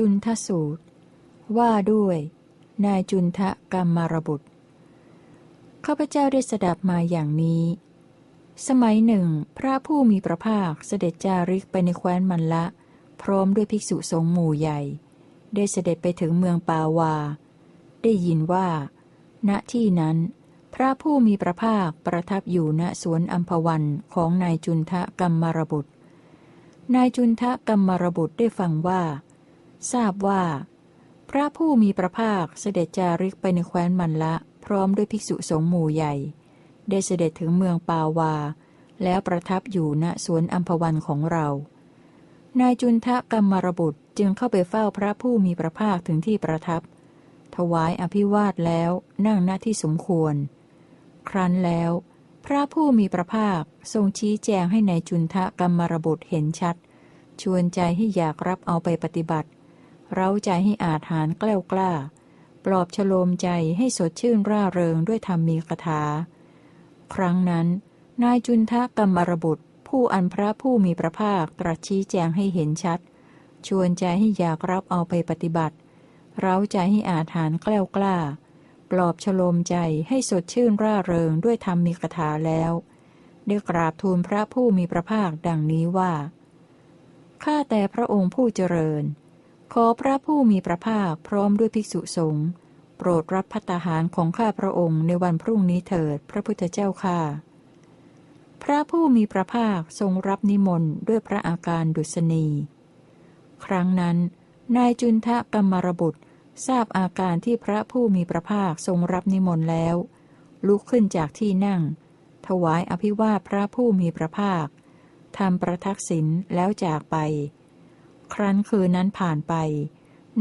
จุนทสูตร ว่าด้วย นายจุนทะกรรมารบุตรข้าพเจ้าได้สดับมาอย่างนี้ สมัยหนึ่ง พระผู้มีพระภาคเสด็จจาริกไปในแคว้นมันละ พร้อมด้วยภิกษุสงฆ์หมู่ใหญ่ ได้เสด็จไปถึงเมืองปาวา ได้ยินว่า ณที่นั้น พระผู้มีพระภาคประทับอยู่ณสวนอัมพวันของนายจุนทะกรรมารบุตรนายจุนทะกรรมารบุตรได้ฟังว่า ทราบว่า พระผู้มีพระภาคเสด็จจาริกไปในแคว้นมันละ พร้อมด้วยภิกษุสงฆ์หมู่ใหญ่ ได้เสด็จถึงเมืองปาวา แล้วประทับอยู่ณสวนอัมพวันของเรา นายจุนทะกรรมรบุตรจึงเข้าไปเฝ้าพระผู้มีพระภาคถึงที่ประทับ ถวายอภิวาทแล้วนั่งณที่สมควร ครั้นแล้ว พระผู้มีพระภาคทรงชี้แจงให้ในายจุนทะกรรมรบุตรเห็นชัด ชวนใจให้อยากรับเอาไปปฏิบัติ เร้าใจให้อาจหารกล้ากล้า ปลอบฉโลมใจให้สดชื่นร่าเริงด้วยธรรมมีคาถา ครั้งนั้น นายจุนทะกรรมรบุตร ผู้อันพระผู้มีพระภาคตรัสชี้แจงให้เห็นชัด ชวนใจให้อยากรับเอาไปปฏิบัติ เร้าใจให้อาถานกล้ากล้า ปลอบฉโลมใจให้สดชื่นร่าเริงด้วยธรรมมีคาถาแล้วได้กราบทูลพระผู้มีพระภาคดังนี้ว่า ข้าแต่พระองค์ผู้เจริญ ขอพระผู้มีพระภาคพร้อมด้วยภิกษุสงฆ์โปรดรับพัตาหารของข้าพระองค์ในวันพรุ่งนี้เถิดพระพุทธเจ้าข้าพระผู้มีพระภาคทรงรับนิมนต์ด้วยพระอาการดุษณี ครั้งนั้น นายจุนทะกรรมรบุตรทราบอาการที่พระผู้มีพระภาคทรงรับนิมนต์แล้ว ลุกขึ้นจากที่นั่ง ถวายอภิวาทพระผู้มีพระภาคทำประทักษิณแล้วจากไป ครั้นคืนนั้นผ่านไป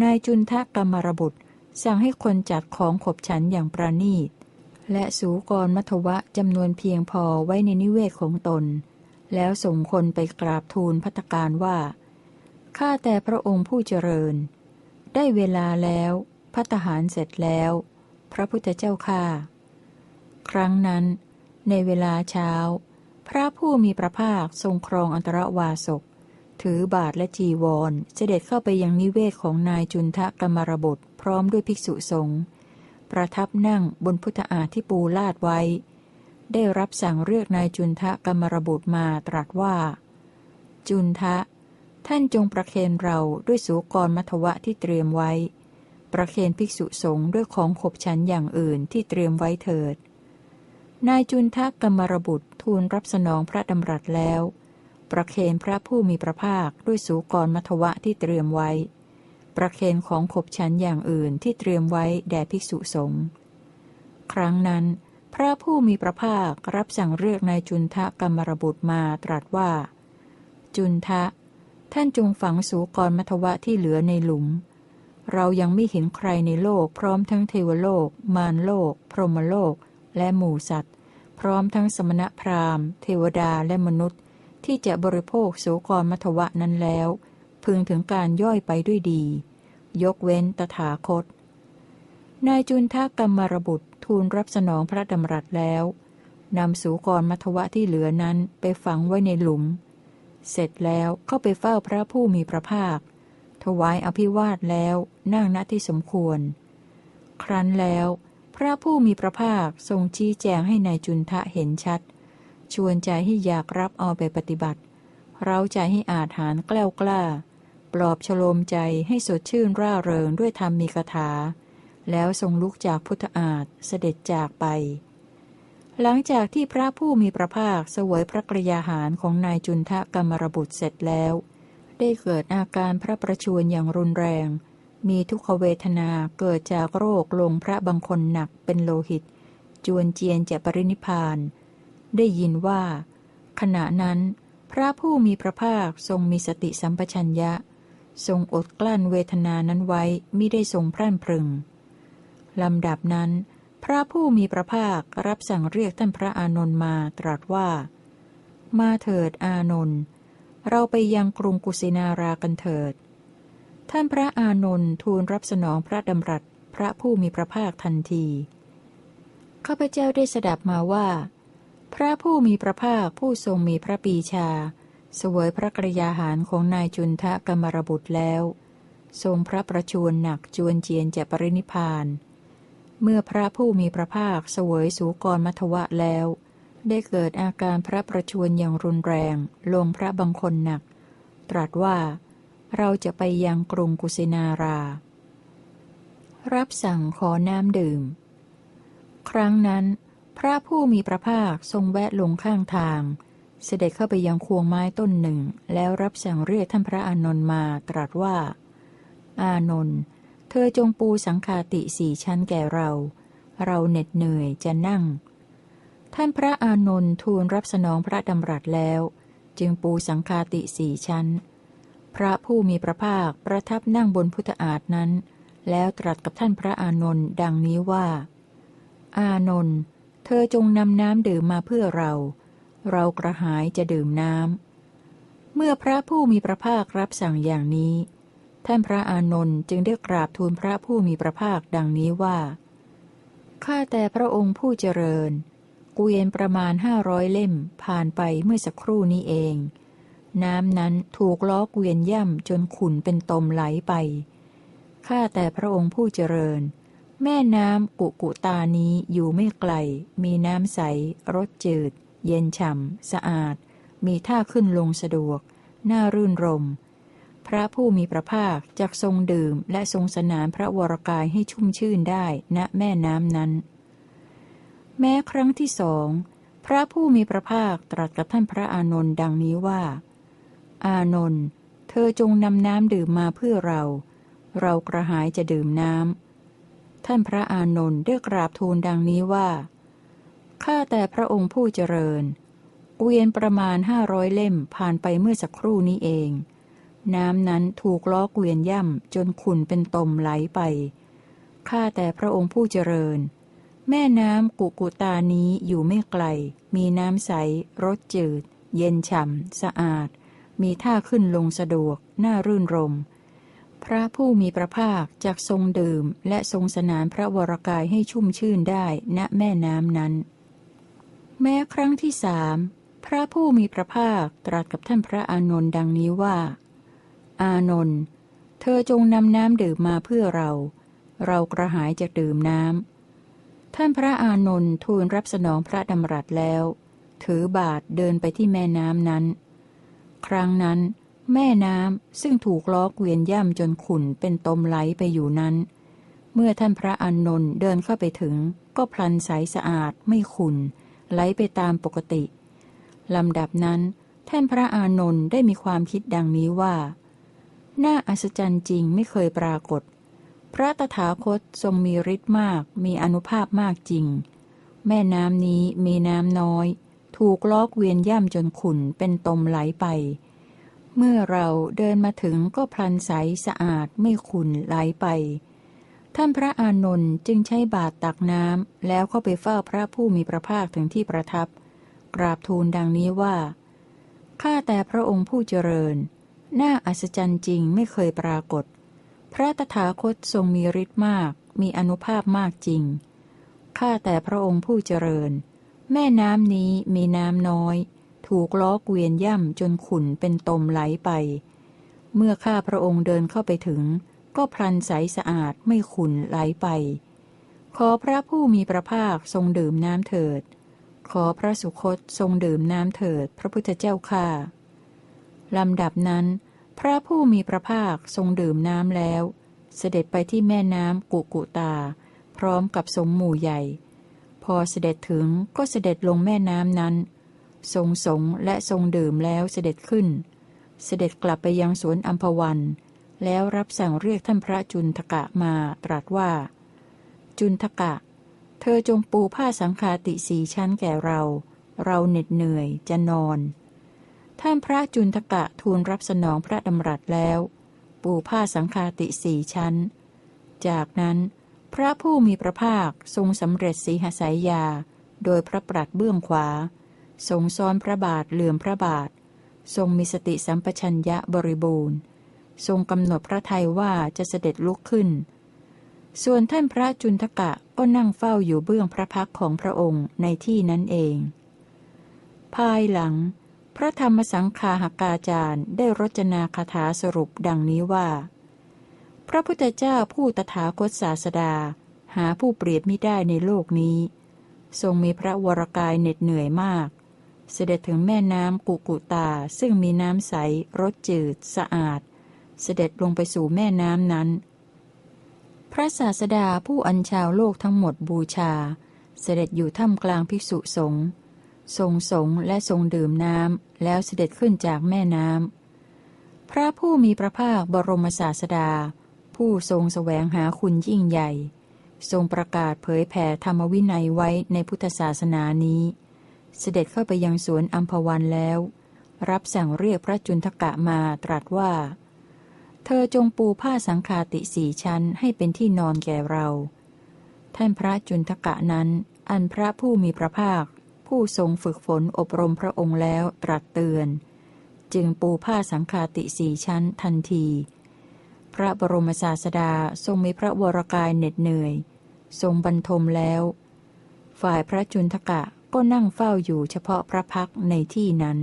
นายจุนทะกรรมรบุตร สั่งให้คนจัดของขบฉันอย่างประนีต และสูกรมัทวะจำนวนเพียงพอไว้ในนิเวศของตน แล้วส่งคนไปกราบทูลพัตการว่า ข้าแต่พระองค์ผู้เจริญ ได้เวลาแล้วพัตหารเสร็จแล้ว พระพุทธเจ้าข้าครั้งนั้น ในเวลาเช้า พระผู้มีพระภาคทรงครองอันตรวาสก ถือบาทและจีวร เสด็จเข้าไปยังนิเวศของนายจุนทะกรรมรบทพร้อมด้วยภิกษุสงฆ์ประทับนั่งบนพุทธอาที่ปูลาดไว้ ได้รับสั่งเรียกนายจุนทะกรรมรบุตรมาตรัสว่า จุนทะ ท่านจงประเคนเราด้วยสุกรมัทวะที่เตรียมไว้ ประเคนภิกษุสงฆ์ด้วยของขบฉันอย่างอื่นที่เตรียมไว้เถิด นายจุนทะกรรมรบุตรทูลรับสนองพระดำรัสแล้ว ประเคนพระผู้มีพระภาคด้วยสูกรมัทวะที่เตรียมไว้ ประเคนของขบฉันอย่างอื่นที่เตรียมไว้แด่ภิกษุสงฆ์ครั้งนั้น พระผู้มีพระภาครับสั่งเรียกนายจุนทะกรรมรบุตรมาตรัสว่า จุนทะ ท่านจงฝังสูกรมัทวะที่เหลือในหลุม เรายังไม่เห็นใครในโลกพร้อมทั้งเทวโลก มารโลก พรหมโลก และหมู่สัตว์ พร้อมทั้งสมณพราหมณ์ เทวดาและมนุษย์ ที่จะบริโภคสุกรมัทวะนั้นแล้ว พึงถึงการย่อยไปด้วยดี ยกเว้นตถาคต นายจุนทกรรมรบุตรทูลรับสนองพระดำรัสแล้วนำสุกรมัทวะที่เหลือนั้นไปฝังไว้ในหลุม เสร็จแล้วเข้าไปเฝ้าพระผู้มีพระภาค ถวายอภิวาทแล้วนั่งณที่สมควร ครั้นแล้ว พระผู้มีพระภาคทรงชี้แจงให้ในายจุนทะเห็นชัด ชวนใจให้อยากรับเอาไปปฏิบัติ เร้าใจให้อาจหารกล้ากล้า ปลอบฉโลมใจให้สดชื่นร่าเริงด้วยธรรมมีคาถา แล้วทรงลุกจากพุทธอาฏเสด็จจากไป หลังจากที่พระผู้มีพระภาคสวยพระกรยาหารของนายจุนทะกรรมรบุตรเสร็จแล้ว ได้เกิดอาการพระประชวรอย่างรุนแรง มีทุกขเวทนาเกิดจากโรคลงพระบางคนหนักเป็นโลหิต จวนเจียนจะปรินิพาน ได้ยินว่า ขณะนั้น พระผู้มีพระภาคทรงมีสติสัมปชัญญะ ทรงอดกลั้นเวทนานั้นไว้มิได้ทรงพรั่นพรึงลำดับนั้น พระผู้มีพระภาครับสั่งเรียกท่านพระอานนท์มาตรัสว่า มาเถิดอานนท์เราไปยังกรุงกุสินารากันเถิด ท่านพระอานนท์ทูลรับสนองพระดำรัสพระผู้มีพระภาคทันที ข้าพเจ้าได้สดับมาว่า พระผู้มีพระภาคผู้ทรงมีพระปีชาสวยพระกรยาหารของนายจุนทะกรรมรบุตรแล้ว ทรงพระประชวรหนักจวนเจียนจะปรินิพาน เมื่อพระผู้มีพระภาคเสวยสูกรมัทวะแล้ว ได้เกิดอาการพระประชวรอย่างรุนแรง ลงพระบังคนหนัก ตรัสว่า เราจะไปยังกรุงกุสินารา รับสั่งขอน้ำดื่ม ครั้งนั้น พระผู้มีพระภาคทรงแวะลงข้างทาง เสด็จเข้าไปยังควงไม้ต้นหนึ่ง แล้วรับสั่งเรียกท่านพระอานนท์มาตรัสว่า อานนท์เธอจงปูสังคาติสี่ชั้นแก่เรา เราเหน็ดเหนื่อยจะนั่ง ท่านพระอานนท์ทูลรับสนองพระดำรัสแล้ว จึงปูสังคาติสี่ชั้น พระผู้มีพระภาคประทับนั่งบนพุทธอาฏนั้น แล้วตรัสกับท่านพระอานนท์ดังนี้ว่า อานนท์ เธอจงนำน้ำดื่มมาเพื่อเรา เรากระหายจะดื่มน้ำ เมื่อพระผู้มีพระภาครับสั่งอย่างนี้ ท่านพระอานนท์จึงได้กราบทูลพระผู้มีพระภาคดังนี้ว่า ข้าแต่พระองค์ผู้เจริญ เกวียนประมาณห้าร้อยเล่มผ่านไปเมื่อสักครู่นี้เอง น้ำนั้นถูกล้อเกวียนย่ำจนขุ่นเป็นตมไหลไป ข้าแต่พระองค์ผู้เจริญ แม่น้ำกุกุตานี้อยู่ไม่ไกล มีน้ำใส รสจืด เย็นฉ่ำ สะอาด มีท่าขึ้นลงสะดวก น่ารื่นรม พระผู้มีพระภาคจักทรงดื่มและทรงสนานพระวรกายให้ชุ่มชื่นได้ณแม่น้ำนั้น แม้ครั้งที่สอง พระผู้มีพระภาคตรัสกับท่านพระอานนท์ดังนี้ว่า อานนท์ เธอจงนำน้ำดื่มมาเพื่อเรา เรากระหายจะดื่มน้ำ ท่านพระอานนท์ได้กราบทูลดังนี้ว่า ข้าแต่พระองค์ผู้เจริญ เวียนประมาณห้าร้อยเล่มผ่านไปเมื่อสักครู่นี้เอง น้ำนั้นถูกล้อเกวียนย่ำจนขุ่นเป็นตมไหลไป ข้าแต่พระองค์ผู้เจริญ แม่น้ำกุกุตานี้อยู่ไม่ไกล มีน้ำใส รสจืด เย็นฉ่ำ สะอาด มีท่าขึ้นลงสะดวก น่ารื่นรม พระผู้มีพระภาคจากทรงดื่ม และทรงสนานพระวรกายให้ชุ่มชื่นได้ณแม่น้ำนั้น แม้ครั้งที่สามพระผู้มีพระภาคตรัสกับท่านพระอานนท์ดังนี้ว่า อานนท์เธอจงนำน้ำดื่มมาเพื่อเรา เรากระหายจะดื่มน้ำท่านพระอานนท์ทูลรับสนองพระดำรัสแล้ว ถือบาทเดินไปที่แม่น้ำนั้น ครั้งนั้น แม่น้ำซึ่งถูกล้อเกวียนย่ำจนขุ่นเป็นตมไหลไปอยู่นั้น เมื่อท่านพระอานนท์เดินเข้าไปถึง ก็พลันใสสะอาดไม่ขุ่นไหลไปตามปกติลำดับนั้น ท่านพระอานนท์ได้มีความคิดดังนี้ว่า น่าอัศจรรย์จริงไม่เคยปรากฏ พระตถาคตทรงมีฤทธิ์มากมีอนุภาพมากจริง แม่น้ำนี้มีน้ำน้อย ถูกลอกเวียนย่ำจนขุ่นเป็นตมไหลไป เมื่อเราเดินมาถึงก็พลันใสสะอาดไม่ขุนไหลไป ท่านพระอานนท์จึงใช้บาตรตักน้ำแล้วเข้าไปเฝ้าพระผู้มีพระภาคถึงที่ประทับ กราบทูลดังนี้ว่า ข้าแต่พระองค์ผู้เจริญ น่าอัศจรรย์จริงไม่เคยปรากฏ พระตถาคตทรงมีฤทธิ์มาก มีอนุภาพมากจริง ข้าแต่พระองค์ผู้เจริญ แม่น้ำนี้มีน้ำน้อย ถูกล้อเกวียนย่ำจนขุนเป็นตมไหลไป เมื่อข้าพระองค์เดินเข้าไปถึง ก็พลันใสสะอาดไม่ขุนไหลไป ขอพระผู้มีพระภาคทรงดื่มน้ำเถิด ขอพระสุคตทรงดื่มน้ำเถิด พระพุทธเจ้าข้าลำดับนั้น พระผู้มีพระภาคทรงดื่มน้ำแล้ว เสด็จไปที่แม่น้ำกุกุตา พร้อมกับสงหมู่ใหญ่ พอเสด็จถึงก็เสด็จลงแม่น้ำนั้น ทรงสงและทรงดื่มแล้วเสด็จขึ้น เสด็จกลับไปยังสวนอัมพวัน แล้วรับสั่งเรียกท่านพระจุนทกะมาตรัสว่า จุนทกะ เธอจงปูผ้าสังคาติสีชั้นแก่เรา เราเหน็ดเหนื่อยจะนอน ท่านพระจุนทกะทูลรับสนองพระดำรัสแล้ว ปูผ้าสังคาติสีชั้น จากนั้นพระผู้มีพระภาคทรงสำเร็จสีหสายยา โดยพระปรัดเบื้องขวา ทรงซ้อนพระบาทเหลื่อมพระบาท ทรงมีสติสัมปชัญญะบริบูรณ์ ทรงกำหนดพระทัยว่าจะเสด็จลุกขึ้น ส่วนท่านพระจุนทกะก็นั่งเฝ้าอยู่เบื้องพระพักของพระองค์ในที่นั้นเอง ภายหลัง พระธรรมสังฆาหากาจารย์ได้รจนาคาถาสรุปดังนี้ว่า พระพุทธเจ้าผู้ตถาคตศาสดา หาผู้เปรียบไม่ได้ในโลกนี้ ทรงมีพระวรกายเหน็ดเหนื่อยมาก เสด็จถึงแม่น้ำกุกุตา ซึ่งมีน้ำใสรสจืด สะอาด เสด็จลงไปสู่แม่น้ำนั้น พระศาสดาผู้อัญชาวโลกทั้งหมดบูชา เสด็จอยู่ท่ามกลางภิกษุสงฆ์ทรงสงฆ์และทรงดื่มน้ำแล้วเสด็จขึ้นจากแม่น้ำพระผู้มีพระภาคบรมศาสดา ผู้ทรงแสวงหาคุณยิ่งใหญ่ ทรงประกาศเผยแผ่ธรรมวินัยไว้ในพุทธศาสนานี้ เสด็จเข้าไปยังสวนอัมพวันแล้ว รับสั่งเรียกพระจุนทกะมาตรัสว่า เธอจงปูผ้าสังคาติสีชั้นให้เป็นที่นอนแก่เรา ท่านพระจุนทกะนั้น อันพระผู้มีพระภาค ผู้ทรงฝึกฝนอบรมพระองค์แล้วตรัสเตือน จึงปูผ้าสังคาติสีชั้นทันที พระบรมศาสดาทรงมีพระวรกายเหน็ดเหนื่อย ทรงบรรทมแล้ว ฝ่ายพระจุนทกะ ก็นั่งเฝ้าอยู่เฉพาะพระพักในที่นั้น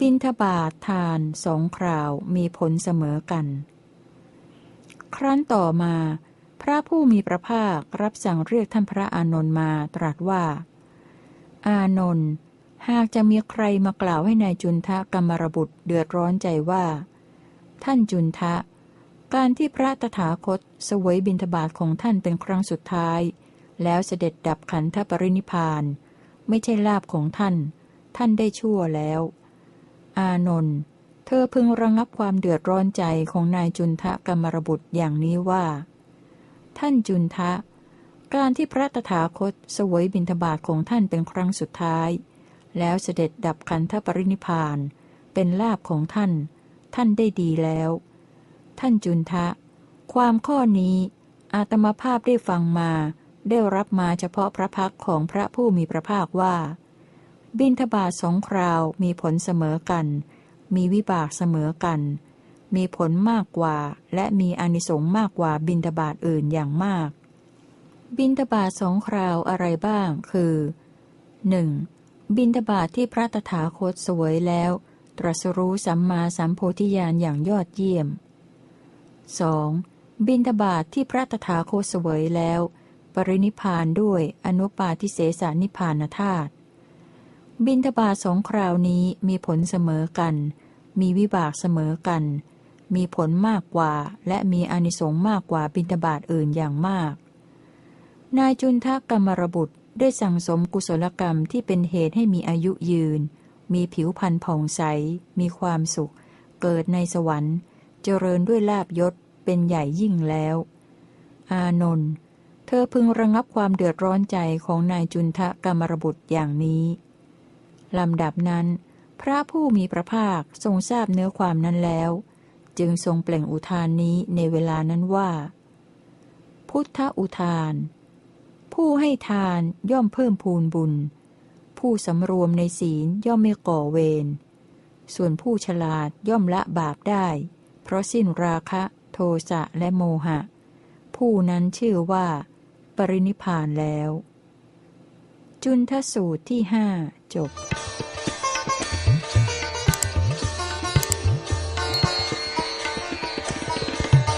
บินทบาททานสองคราวมีผลเสมอกัน ครั้นต่อมา พระผู้มีพระภาครับสั่งเรียกท่านพระอานนท์มาตรัสว่า อานนท์หากจะมีใครมากล่าวให้ในายจุนทะกรรมรบุตรเดือดร้อนใจว่า ท่านจุนทะ การที่พระตถาคตสวยบิณฑบาตของท่านเป็นครั้งสุดท้าย แล้วเสด็จดับขันธปรินิพาน ไม่ใช่ลาบของท่าน ท่านได้ชั่วแล้ว อานนท์เธอพึงระงับความเดือดร้อนใจของนายจุนทะกรรมรบุตรอย่างนี้ว่า ท่านจุนทะ การที่พระตถาคตเสวยบิณฑบาตของท่านเป็นครั้งสุดท้าย แล้วเสด็จดับขันธปรินิพาน เป็นลาบของท่าน ท่านได้ดีแล้ว ท่านจุนทะ ความข้อนี้อาตมาภาพได้ฟังมา ได้รับมาเฉพาะพระพักของพระผู้มีพระภาคว่า บิณฑบาตสองคราวมีผลเสมอกัน มีวิบากเสมอกัน มีผลมากกว่า และมีอานิสงส์มากกว่าบิณฑบาตอื่นอย่างมาก บิณฑบาตสองคราวอะไรบ้าง คือ 1. บิณฑบาทที่พระตถาคตสวยแล้ว ตรัสรู้สัมมาสัมโพธิญาณอย่างยอดเยี่ยม 2. บิณฑบาทที่พระตถาคตเสวยแล้ว ปรินิพานด้วยอนุปาทิเสสานิพานธาตุบิณฑบาสองคราวนี้มีผลเสมอกัน มีวิบากเสมอกัน มีผลมากกว่า และมีอานิสงส์มากกว่าบิณฑบาตอื่นอย่างมาก นายจุนทกรรมรบุตรได้สั่งสมกุศลกรรมที่เป็นเหตุให้มีอายุยืน มีผิวพรรณผ่องใส มีความสุข เกิดในสวรรค์ เจริญด้วยลาบยศ เป็นใหญ่ยิ่งแล้ว อานนท์ เธอพึงระงับความเดือดร้อนใจของนายจุนทะกรรมรบุตรอย่างนี้ ลำดับนั้น พระผู้มีพระภาคทรงทราบเนื้อความนั้นแล้ว จึงทรงเปล่งอุทานนี้ในเวลานั้นว่า พุทธอุทาน ผู้ให้ทานย่อมเพิ่มพูนบุญ ผู้สำรวมในศีลย่อมไม่ก่อเวร ส่วนผู้ฉลาดย่อมละบาปได้ เพราะสิ้นราคะ โทสะและโมหะ ผู้นั้นชื่อว่า ปรินิพานแล้ว จุนทสูตรที่ห้าจบ